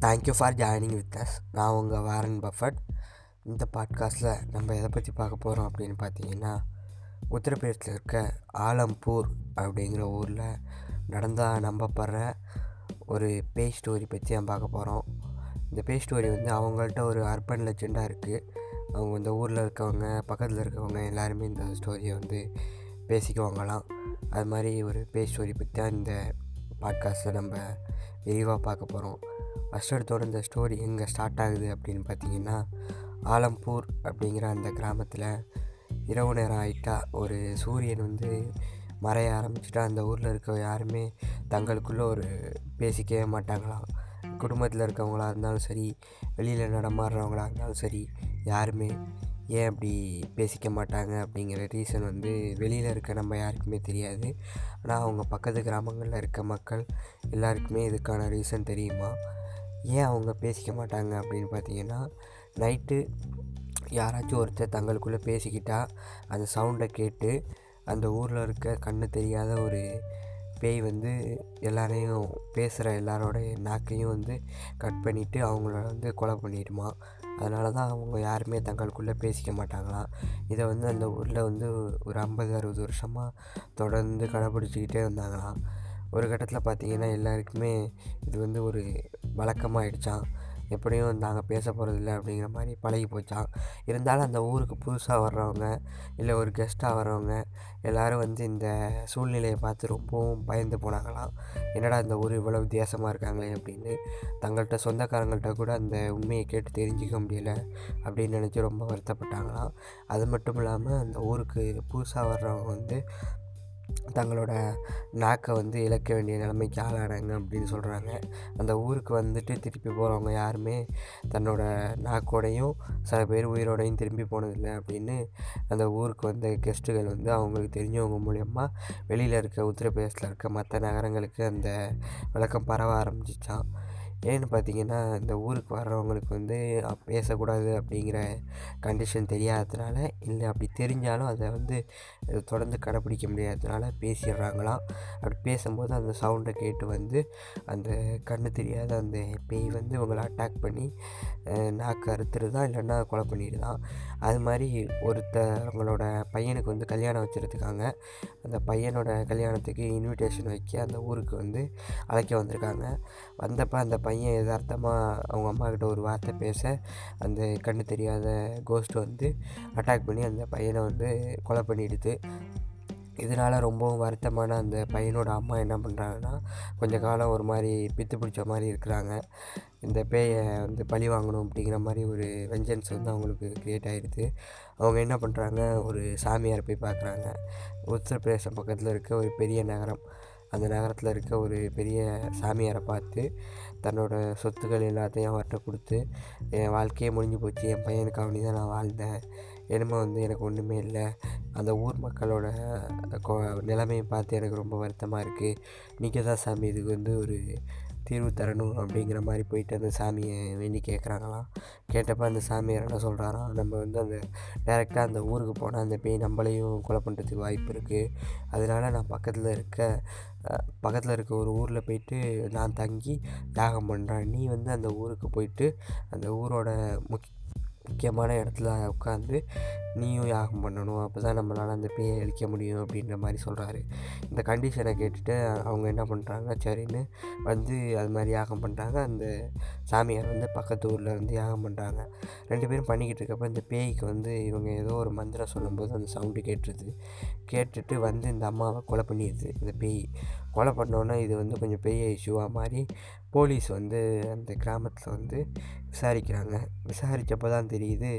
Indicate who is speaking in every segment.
Speaker 1: Thank you for joining with us நான் உங்கள் Warren Buffett இந்த பாட்காஸ்ட்டில் நம்ம எதை பற்றி பார்க்க போகிறோம் அப்படின்னு பார்த்தீங்கன்னா உத்தரப்பிரதேசத்தில் இருக்க ஆலம்பூர் அப்படிங்கிற ஊரில் நடந்தால் நம்பப்படுற ஒரு பேய் ஸ்டோரி பற்றி நம்ம பார்க்க போகிறோம் இந்த பேய் ஸ்டோரி வந்து அவங்கள்ட்ட ஒரு அர்பன் லெஜெண்டாக இருக்குது அவங்க இந்த ஊரில் இருக்கவங்க பக்கத்தில் இருக்கவங்க எல்லாருமே இந்த ஸ்டோரியை வந்து பேசிக்குவாங்களாம். அது மாதிரி ஒரு பேய் ஸ்டோரி பற்றி தான் இந்த பாட்காஸ்ட்டில் நம்ம விரிவாக பார்க்க போகிறோம் ஃபஸ்ட் எடுத்தோட இந்த ஸ்டோரி எங்கே ஸ்டார்ட் ஆகுது அப்படின்னு பார்த்தீங்கன்னா ஆலம்பூர் அப்படிங்கிற அந்த கிராமத்தில் இரவு நேரம் ஆகிட்டா ஒரு சூரியன் வந்து மறைய ஆரம்பிச்சுட்டா அந்த ஊரில் இருக்க யாருமே தங்களுக்குள்ளே ஒரு பேசிக்கவே மாட்டாங்களாம். குடும்பத்தில் இருக்கவங்களா இருந்தாலும் சரி வெளியில் நடமாடுறவங்களாக இருந்தாலும் சரி யாருமே ஏன் அப்படி பேசிக்க மாட்டாங்க அப்படிங்கிற ரீசன் வந்து வெளியில் இருக்க நம்ம யாருக்குமே தெரியாது. ஆனால் அவங்க பக்கத்து கிராமங்களில் இருக்க மக்கள் எல்லாருக்குமே இதுக்கான ரீசன் தெரியுமா? ஏன் அவங்க பேசிக்க மாட்டாங்க அப்படின்னு பார்த்தீங்கன்னா நைட்டு யாராச்சும் ஒருத்தர் தங்களுக்குள்ளே பேசிக்கிட்டால் அந்த சவுண்டை கேட்டு அந்த ஊரில் இருக்க கண்ணு தெரியாத ஒரு பேய் வந்து எல்லாரையும் பேசுகிற எல்லாரோடைய நாக்கையும் வந்து கட் பண்ணிவிட்டு அவங்கள வந்து கொலை பண்ணிடுமா? அதனால தான் அவங்க யாருமே தங்களுக்குள்ளே பேசிக்க மாட்டாங்களாம். இதை வந்து அந்த ஊரில் வந்து ஒரு ஐம்பது அறுபது வருஷமாக தொடர்ந்து கடைப்பிடிச்சிக்கிட்டே இருந்தாங்களாம். ஒரு கட்டத்தில் பார்த்திங்கன்னா எல்லாருக்குமே இது வந்து ஒரு வழக்கமாகிடுச்சான் எப்படியும் நாங்கள் பேச போகிறதில்ல அப்படிங்கிற மாதிரி பழகி போச்சான் இருந்தாலும் அந்த ஊருக்கு புதுசாக வர்றவங்க இல்லை ஒரு கெஸ்ட்டாக வர்றவங்க எல்லோரும் வந்து இந்த சூழ்நிலையை பார்த்து ரொம்பவும் பயந்து போனாங்களாம் என்னடா இந்த ஊர் இவ்வளோ வித்தியாசமாக இருக்காங்களே அப்படின்னு தங்கள்கிட்ட சொந்தக்காரங்கள்ட்ட கூட அந்த உண்மையை கேட்டு தெரிஞ்சிக்க முடியல அப்படின்னு நினச்சி ரொம்ப வருத்தப்பட்டாங்களாம். அது மட்டும் இல்லாமல் அந்த ஊருக்கு புதுசாக வர்றவங்க வந்து தங்களோட நாக்கை வந்து இழக்க வேண்டிய நிலைமைக்கு ஆளானாங்க அப்படின்னு சொல்கிறாங்க அந்த ஊருக்கு வந்துட்டு திருப்பி போகிறவங்க யாருமே தன்னோட நாக்கோடையும் சில பேர் உயிரோடையும் திரும்பி போனதில்லை அப்படின்னு அந்த ஊருக்கு வந்த கெஸ்ட்டுகள் வந்து அவங்களுக்கு தெரிஞ்சவங்க மூலயமா வெளியில் இருக்க உத்தரப்பிரதேசத்தில் இருக்க மற்ற நகரங்களுக்கு அந்த விளக்கம் பரவ ஆரம்பிச்சிச்சான் ஏன்னு பார்த்தீங்கன்னா இந்த ஊருக்கு வர்றவங்களுக்கு வந்து பேசக்கூடாது அப்படிங்கிற கண்டிஷன் தெரியாததுனால இல்லை அப்படி தெரிஞ்சாலும் அதை வந்து தொடர்ந்து கடைப்பிடிக்க முடியாததுனால பேசிடுறாங்களாம். அப்படி பேசும்போது அந்த சவுண்டை கேட்டு வந்து அந்த கண்ணு தெரியாத அந்த பேய் வந்து இவங்களை அட்டாக் பண்ணி நாக்கு அறுத்துருதான் இல்லைன்னா கொலை பண்ணிடுதான் அது மாதிரி ஒருத்தவங்களோட பையனுக்கு வந்து கல்யாணம் வச்சுருக்காங்க. அந்த பையனோட கல்யாணத்துக்கு இன்விடேஷன் வைக்க அந்த ஊருக்கு வந்து அழைக்க வந்திருக்காங்க. வந்தப்போ அந்த பையன் யதார்த்தமாக அவங்க அம்மாக்கிட்ட ஒரு வார்த்தை பேச அந்த கண்ணு தெரியாத கோஸ்ட் வந்து அட்டாக் பண்ணி அந்த பையனை வந்து கொலை பண்ணிடுது. இதனால் ரொம்பவும் வருத்தமான அந்த பையனோட அம்மா என்ன பண்ணுறாங்கன்னா கொஞ்சம் காலம் ஒரு மாதிரி பித்து பிடிச்ச மாதிரி இருக்கிறாங்க. இந்த பேயை வந்து பழி வாங்கணும் அப்படிங்கிற மாதிரி ஒரு வெஞ்சன்ஸ் வந்து அவங்களுக்கு க்ரியேட் ஆகிடுது அவங்க என்ன பண்ணுறாங்க ஒரு சாமியார் போய் பார்க்குறாங்க. உத்தரப்பிரதேசம் பக்கத்தில் இருக்க ஒரு பெரிய நகரம். அந்த நகரத்தில் இருக்க ஒரு பெரிய சாமியாரை பார்த்து தன்னோட சொத்துக்கள் எல்லாத்தையும் அவர்கிட்ட கொடுத்து என் வாழ்க்கையே முடிஞ்சு போச்சு. என் பையனுக்கு அவனி தான் நான் வாழ்ந்தேன். இனிமே வந்து எனக்கு ஒன்றுமே இல்லை. அந்த ஊர் மக்களோட நிலைமையை பார்த்து எனக்கு ரொம்ப வருத்தமாக இருக்குது நீங்கள் தான் சாமி இதுக்கு வந்து ஒரு தீர்வு தரணும் அப்படிங்கிற மாதிரி போயிட்டு அந்த சாமியை வேண்டி கேட்குறாங்களாம் கேட்டப்போ அந்த சாமியார் என்ன சொல்கிறாராம் நம்ம வந்து அந்த டேரெக்டாக அந்த ஊருக்கு போனால் அந்த பேய் நம்மளையும் கொலை பண்ணுறதுக்கு வாய்ப்பு இருக்குது அதனால் நான் பக்கத்தில் இருக்க பக்கத்தில் இருக்க ஒரு ஊரில் போயிட்டு நான் தங்கி யாகம் பண்ணுறேன் நீ வந்து அந்த ஊருக்கு போயிட்டு அந்த ஊரோட முக் முக்கியமான இடத்துல உட்காந்து நீயும் யாகம் பண்ணணும். அப்போ தான் நம்மளால் அந்த பேயை அழிக்க முடியும் அப்படின்ற மாதிரி சொல்கிறாரு இந்த கண்டிஷனை கேட்டுட்டு அவங்க என்ன பண்ணுறாங்க சரின்னு வந்து அது மாதிரி யாகம் பண்ணுறாங்க அந்த சாமியார் வந்து பக்கத்து ஊரில் இருந்து யாகம் பண்ணுறாங்க ரெண்டு பேரும் பண்ணிக்கிட்டு இருக்கப்போ இந்த பேய்க்கு வந்து இவங்க ஏதோ ஒரு மந்திரம் சொல்லும்போது அந்த சவுண்டு கேட்டுருது. கேட்டுட்டு வந்து இந்த அம்மாவை கொலை பண்ணிடுது. இந்த பேய். கொலை பண்ணோன்னே இது வந்து கொஞ்சம் பெரிய இஷ்யூவாக மாதிரி போலீஸ் வந்து அந்த கிராமத்தில் வந்து விசாரிக்கிறாங்க. விசாரித்தப்போ தான் தெரியுது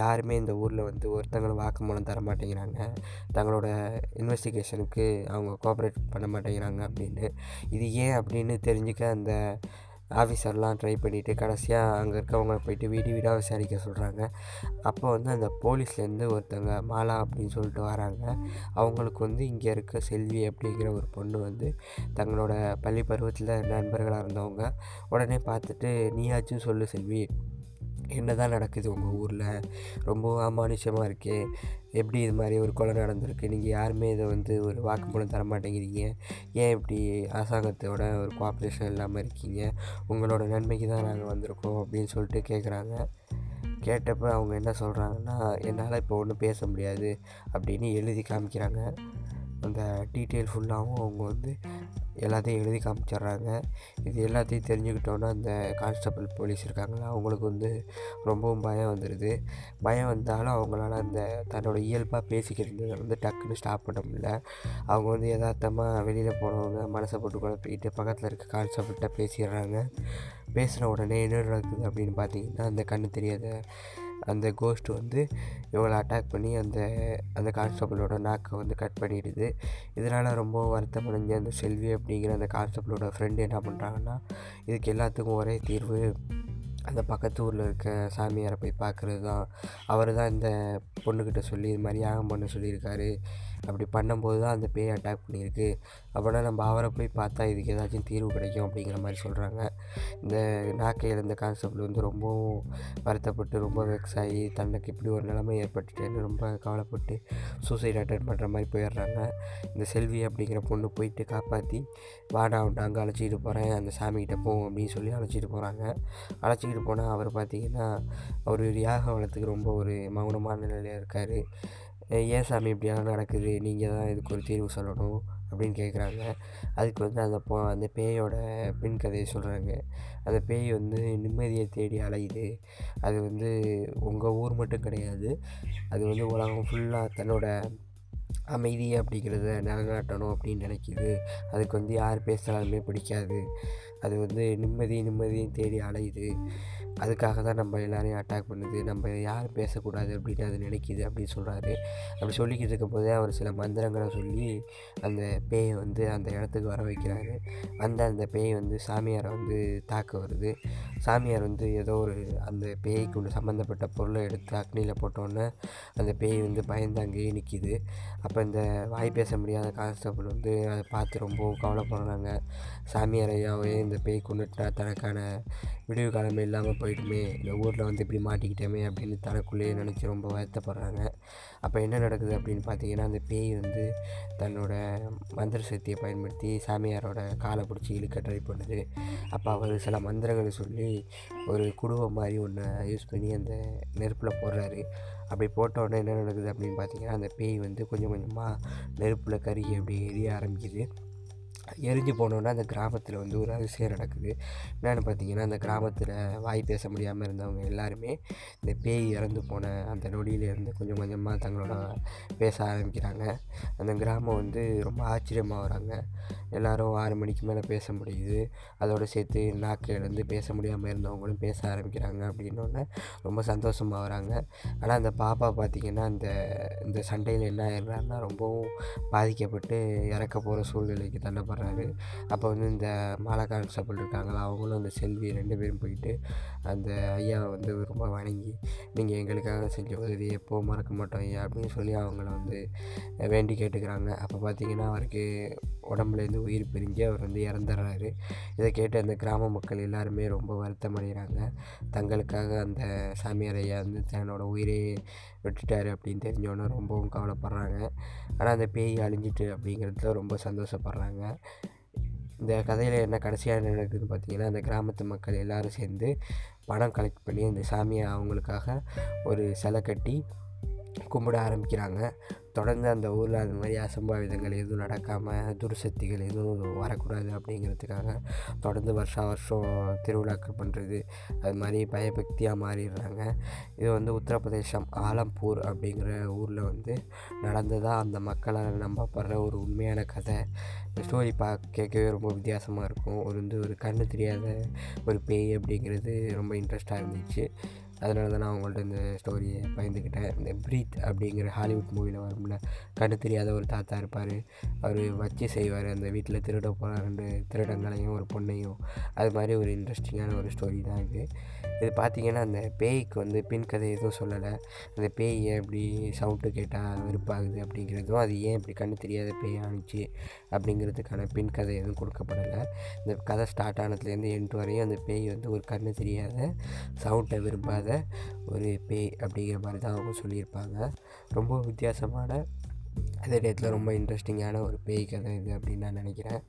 Speaker 1: யாருமே இந்த ஊரில் வந்து ஒருத்தங்களும் வாக்குமூலம் தர மாட்டேங்கிறாங்க. தங்களோட இன்வெஸ்டிகேஷனுக்கு அவங்க கோஆப்ரேட் பண்ண மாட்டேங்கிறாங்க அப்படின்னு. இது ஏன் அப்படின்னு தெரிஞ்சுக்க அந்த ஆஃபீஸர்லாம் ட்ரை பண்ணிவிட்டு கடைசியாக அங்கே இருக்கவங்க போயிட்டு வீடு வீடாக விசாரிக்க சொல்கிறாங்க அப்போ வந்து அந்த போலீஸ்லேருந்து ஒருத்தவங்க மாலா அப்படின்னு சொல்லிட்டு வராங்க. அவங்களுக்கு வந்து இங்கே இருக்க செல்வி அப்படிங்கிற ஒரு பொண்ணு வந்து தங்களோட பள்ளி பருவத்தில் நண்பர்களாக இருந்தவங்க. உடனே பார்த்துட்டு நீயாச்சும் சொல்லு செல்வி என்ன தான் நடக்குது உங்கள் ஊரில்? ரொம்ப அமானுஷமாக இருக்கே. எப்படி இது மாதிரி ஒரு கொலை நடந்திருக்கு? நீங்கள் யாருமே இதை வந்து ஒரு வாக்குமூலம் தர மாட்டேங்கிறீங்க. ஏன் இப்படி அரசாங்கத்தோட ஒரு கோஆப்ரேஷன் இல்லாமல் இருக்கீங்க? உங்களோட நன்மைக்கு தான் நாங்கள் வந்திருக்கோம் அப்படின்னு சொல்லிட்டு கேட்குறாங்க கேட்டப்போ அவங்க என்ன சொல்கிறாங்கன்னா என்னால் இப்போ ஒன்றும் பேச முடியாது அப்படின்னு எழுதி காமிக்கிறாங்க. அந்த டீட்டெயில் ஃபுல்லாகவும் அவங்க வந்து எல்லாத்தையும் எழுதி காமிச்சிட்றாங்க. இது எல்லாத்தையும் தெரிஞ்சுக்கிட்டோன்னா அந்த கான்ஸ்டபிள் போலீஸ் இருக்காங்களா அவங்களுக்கு வந்து ரொம்பவும் பயம் வந்துடுது பயம் வந்தாலும் அவங்களால அந்த தன்னோட இயல்பாக பேசிக்கிறது வந்து டக்குன்னு ஸ்டாப் பண்ண முடியல. அவங்க வந்து யதார்த்தமாக வெளியில் போனவங்க மனசை போட்டு குழப்பிக்கிட்டு பக்கத்தில் இருக்க கான்ஸ்டபிள்கிட்ட பேசிடுறாங்க. பேசுகிற உடனே என்ன நடக்குது அப்படின்னு பார்த்தீங்கன்னா அந்த கண்ணு தெரியாத அந்த கோஸ்ட் வந்து இவங்களை அட்டாக் பண்ணி அந்த அந்த கான்ஸ்டபிளோட நாக்கை வந்து கட் பண்ணிடுது. இதனால் ரொம்ப வருத்தம் அடைஞ்ச அந்த செல்வி அப்படிங்கிற அந்த கான்ஸ்டபிளோட ஃப்ரெண்டு என்ன பண்ணுறாங்கன்னா இதுக்கு எல்லாத்துக்கும் ஒரே தீர்வு அந்த பக்கத்து ஊரில் இருக்க சாமியாரை போய் பார்க்குறது தான் அவர் தான் இந்த பொண்ணுக்கிட்ட சொல்லி இது மாதிரி யாகம் பண்ண சொல்லியிருக்காரு. அப்படி பண்ணும்போது தான் அந்த பேய் அட்டாக் பண்ணியிருக்கு. அப்படின்னா நம்ம அவரை போய் பார்த்தா இதுக்கு ஏதாச்சும் தீர்வு கிடைக்கும் அப்படிங்கிற மாதிரி சொல்கிறாங்க இந்த நாக்கை இழந்த கான்செப்டில் வந்து ரொம்பவும் வருத்தப்பட்டு ரொம்ப வெக்ஸ் ஆகி தனக்கு இப்படி ஒரு நிலைமை ஏற்பட்டுட்டேன்னு ரொம்ப கவலைப்பட்டு சூசைட் அட்டன் பண்ணுற மாதிரி போயிடுறாங்க. இந்த செல்வி அப்படிங்கிற பொண்ணு போயிட்டு காப்பாற்றி வாடா அவன்ட்டு அங்கே அழைச்சிக்கிட்டு போகிறேன் அந்த சாமிகிட்ட போவோம் அப்படின்னு சொல்லி அழைச்சிட்டு போகிறாங்க அழைச்சிக்கிட்டு போனால் அவர் பார்த்திங்கன்னா அவர் யாக வளத்துக்கு ரொம்ப ஒரு மௌனமான நிலையில் இருக்கார். ஏன் சாமி இப்படியெல்லாம் நடக்குது? நீங்கள் தான் இதுக்கு ஒரு தீர்வு சொல்லணும் அப்படின்னு கேட்குறாங்க. அதுக்கு வந்து அந்த பொ அந்த பேயோட பின் கதையை சொல்கிறாங்க அந்த பேய் வந்து நிம்மதியை தேடி அலையுது. அது வந்து உங்கள் ஊர் மட்டும் கிடையாது. அது வந்து உலகம் ஃபுல்லாக தன்னோட அமைதி அப்படிங்கிறத நிலநாட்டணும் அப்படின்னு நினைக்கிது. அதுக்கு வந்து யார் பேசுகிறாலுமே பிடிக்காது. அது வந்து நிம்மதி நிம்மதியும் தேடி அலையுது. அதுக்காக தான் நம்ம எல்லோரையும் அட்டாக் பண்ணுது. நம்ம யாரும் பேசக்கூடாது அப்படின்னு அது நினைக்கிது அப்படின்னு சொல்கிறாரு அப்படி சொல்லிக்கிட்டு இருக்கும்போதே அவர் சில மந்திரங்களை சொல்லி அந்த பேயை வந்து அந்த இடத்துக்கு வர வைக்கிறாரு. அந்த அந்த பேய் வந்து சாமியாரை வந்து தாக்க வருது. சாமியார் வந்து ஏதோ ஒரு அந்த பேய்க்கு ஒன்று சம்மந்தப்பட்ட பொருளை எடுத்து அக்னியில் போட்டோன்னே அந்த பேய் வந்து பயந்து அங்கேயே நிற்கிது அப்போ இந்த வாய் பேச முடியாத கான்ஸ்டபிள் வந்து அதை பார்த்து ரொம்ப கவலைப்படுறாங்க. சாமியார் ஐயாவே இந்த பேய் கொண்டுட்டா தனக்கான விடிவு காலமே இல்லாமல் போயிட்டுமே இந்த ஊரில் வந்து இப்படி மாட்டிக்கிட்டோமே அப்படின்னு தனக்குள்ளேயே நினச்சி ரொம்ப வருத்தப்படுறாங்க. அப்போ என்ன நடக்குது அப்படின்னு பார்த்தீங்கன்னா அந்த பேய் வந்து தன்னோட மந்திர சக்தியை பயன்படுத்தி சாமியாரோட காலை பிடிச்சி இழுக்க ட்ரை பண்ணுது. அப்போ அவர் சில மந்திரங்களை சொல்லி ஒரு குடும்பம் மாதிரி ஒன்று யூஸ் பண்ணி அந்த நெருப்பில் போடுறாரு. அப்படி போட்ட உடனே என்ன நடக்குது அப்படின்னு பார்த்தீங்கன்னா அந்த பேய் வந்து கொஞ்சம் கொஞ்சமாக நெருப்பில் கருகி அப்படி எரிய ஆரம்பிக்குது. எரிஞ்சு போனோன்னா அந்த கிராமத்தில் வந்து ஒரு அதிசயம் நடக்குது. என்னென்னு பார்த்தீங்கன்னா அந்த கிராமத்தில் வாய் பேச முடியாமல் இருந்தவங்க எல்லாருமே இந்த பேய் இறந்து போன அந்த நொடியிலேருந்து கொஞ்சம் கொஞ்சமாக தங்களோட பேச ஆரம்பிக்கிறாங்க. அந்த கிராமம் வந்து ரொம்ப ஆச்சரியமாக வராங்க. எல்லோரும் ஆறு மணிக்கு மேலே பேச முடியுது. அதோடு சேர்த்து நாக்கிலேருந்து பேச முடியாமல் இருந்தவங்களும் பேச ஆரம்பிக்கிறாங்க அப்படின்னோடனே ரொம்ப சந்தோஷமாக வராங்க. ஆனால் அந்த பாப்பா பார்த்திங்கன்னா அந்த இந்த சண்டையில் என்ன ஆயிடுறாருன்னா ரொம்பவும் பாதிக்கப்பட்டு இறக்க போகிற சூழ்நிலைக்கு தன்னை வர்றாரு அப்போ வந்து இந்த மாலா கான்ஸ்டபிள் இருக்காங்களா அவங்களும் அந்த செல்வி ரெண்டு பேரும் போயிட்டு அந்த ஐயாவை வந்து ரொம்ப வணங்கி நீங்கள் எங்களுக்காக செஞ்ச உதவி எப்போவும் மறக்க மாட்டோம் ஐயா அப்படின்னு சொல்லி அவங்கள வந்து வேண்டி கேட்டுக்கிறாங்க. அப்போ பார்த்தீங்கன்னா அவருக்கு உடம்புலேருந்து உயிர் பிரிஞ்சு அவர் வந்து இறந்துடுறாரு. இதை கேட்டு அந்த கிராம மக்கள் எல்லாருமே ரொம்ப வருத்தம் அடைகிறாங்க தங்களுக்காக அந்த சாமியார் ஐயா வந்து தன்னோட உயிரே விட்டுட்டார் அப்படின்னு தெரிஞ்சோன்னே ரொம்பவும் கவலைப்படுறாங்க. ஆனால் அந்த பேய் அழிஞ்சிட்டு அப்படிங்கிறதுல ரொம்ப சந்தோஷப்படுறாங்க. இந்த கதையில் என்ன கடைசியாக நடக்குதுன்னு பார்த்தீங்கன்னா அந்த கிராமத்து மக்கள் எல்லோரும் சேர்ந்து பணம் கலெக்ட் பண்ணி அந்த சாமியை அவங்களுக்காக ஒரு சிலை கட்டி கும்பிட ஆரம்பிக்கிறாங்க. தொடர்ந்து அந்த ஊரில் அது மாதிரி அசம்பாவிதங்கள் எதுவும் நடக்காமல் துர்சக்திகள் எதுவும் வரக்கூடாது அப்படிங்கிறதுக்காக தொடர்ந்து வருஷா வருஷம் திருவிழாக்கள் பண்ணுறது அது மாதிரி பயபக்தியாக மாறிடுறாங்க. இது வந்து உத்தரப்பிரதேசம் ஆலம்பூர் அப்படிங்கிற ஊரில் வந்து நடந்ததாக அந்த மக்களால் நம்பப்படுற ஒரு உண்மையான கதை. இந்த ஸ்டோரி பா கேட்கவே ரொம்ப வித்தியாசமாக இருக்கும். ஒரு வந்து ஒரு கண்ணு தெரியாத ஒரு பேய் அப்படிங்கிறது ரொம்ப இன்ட்ரெஸ்ட்டாக இருந்துச்சு. அதனால தான் நான் அவங்கள்ட்ட இந்த ஸ்டோரியை பயந்துக்கிட்டேன் இந்த ப்ரீத் அப்படிங்கிற ஹாலிவுட் மூவியில் வரும்ல கண்டு தெரியாத ஒரு தாத்தா இருப்பார். அவர் வச்சு செய்வார். அந்த வீட்டில் திருட போகிற ரெண்டு திருடங்களையும் ஒரு பொண்ணையும். அது மாதிரி ஒரு இன்ட்ரெஸ்டிங்கான ஒரு ஸ்டோரி தான் இது. இது பார்த்திங்கன்னா அந்த பேய்க்கு வந்து பின் கதை எதுவும் சொல்லலை. அந்த பேய் ஏன் இப்படி சவுண்டு கேட்டால் வெறுப்பாகுது அப்படிங்கிறதும் அது ஏன் இப்படி கண்ணு தெரியாத பேய் ஆணுச்சு அப்படிங்கிறதுக்கான பின் கதை எதுவும் கொடுக்கப்படலை. இந்த கதை ஸ்டார்ட் ஆனதுலேருந்து எண்டு வரையும் அந்த பேய் வந்து ஒரு கண்ணு தெரியாத சவுண்டை விரும்பாத ஒரு பேய் அப்படிங்கிற மாதிரி தான் அவங்க சொல்லியிருப்பாங்க. ரொம்ப வித்தியாசமான அதே நேரத்தில் ரொம்ப இன்ட்ரெஸ்டிங்கான ஒரு பேய் கதை இது அப்படின்னு நான் நினைக்கிறேன்.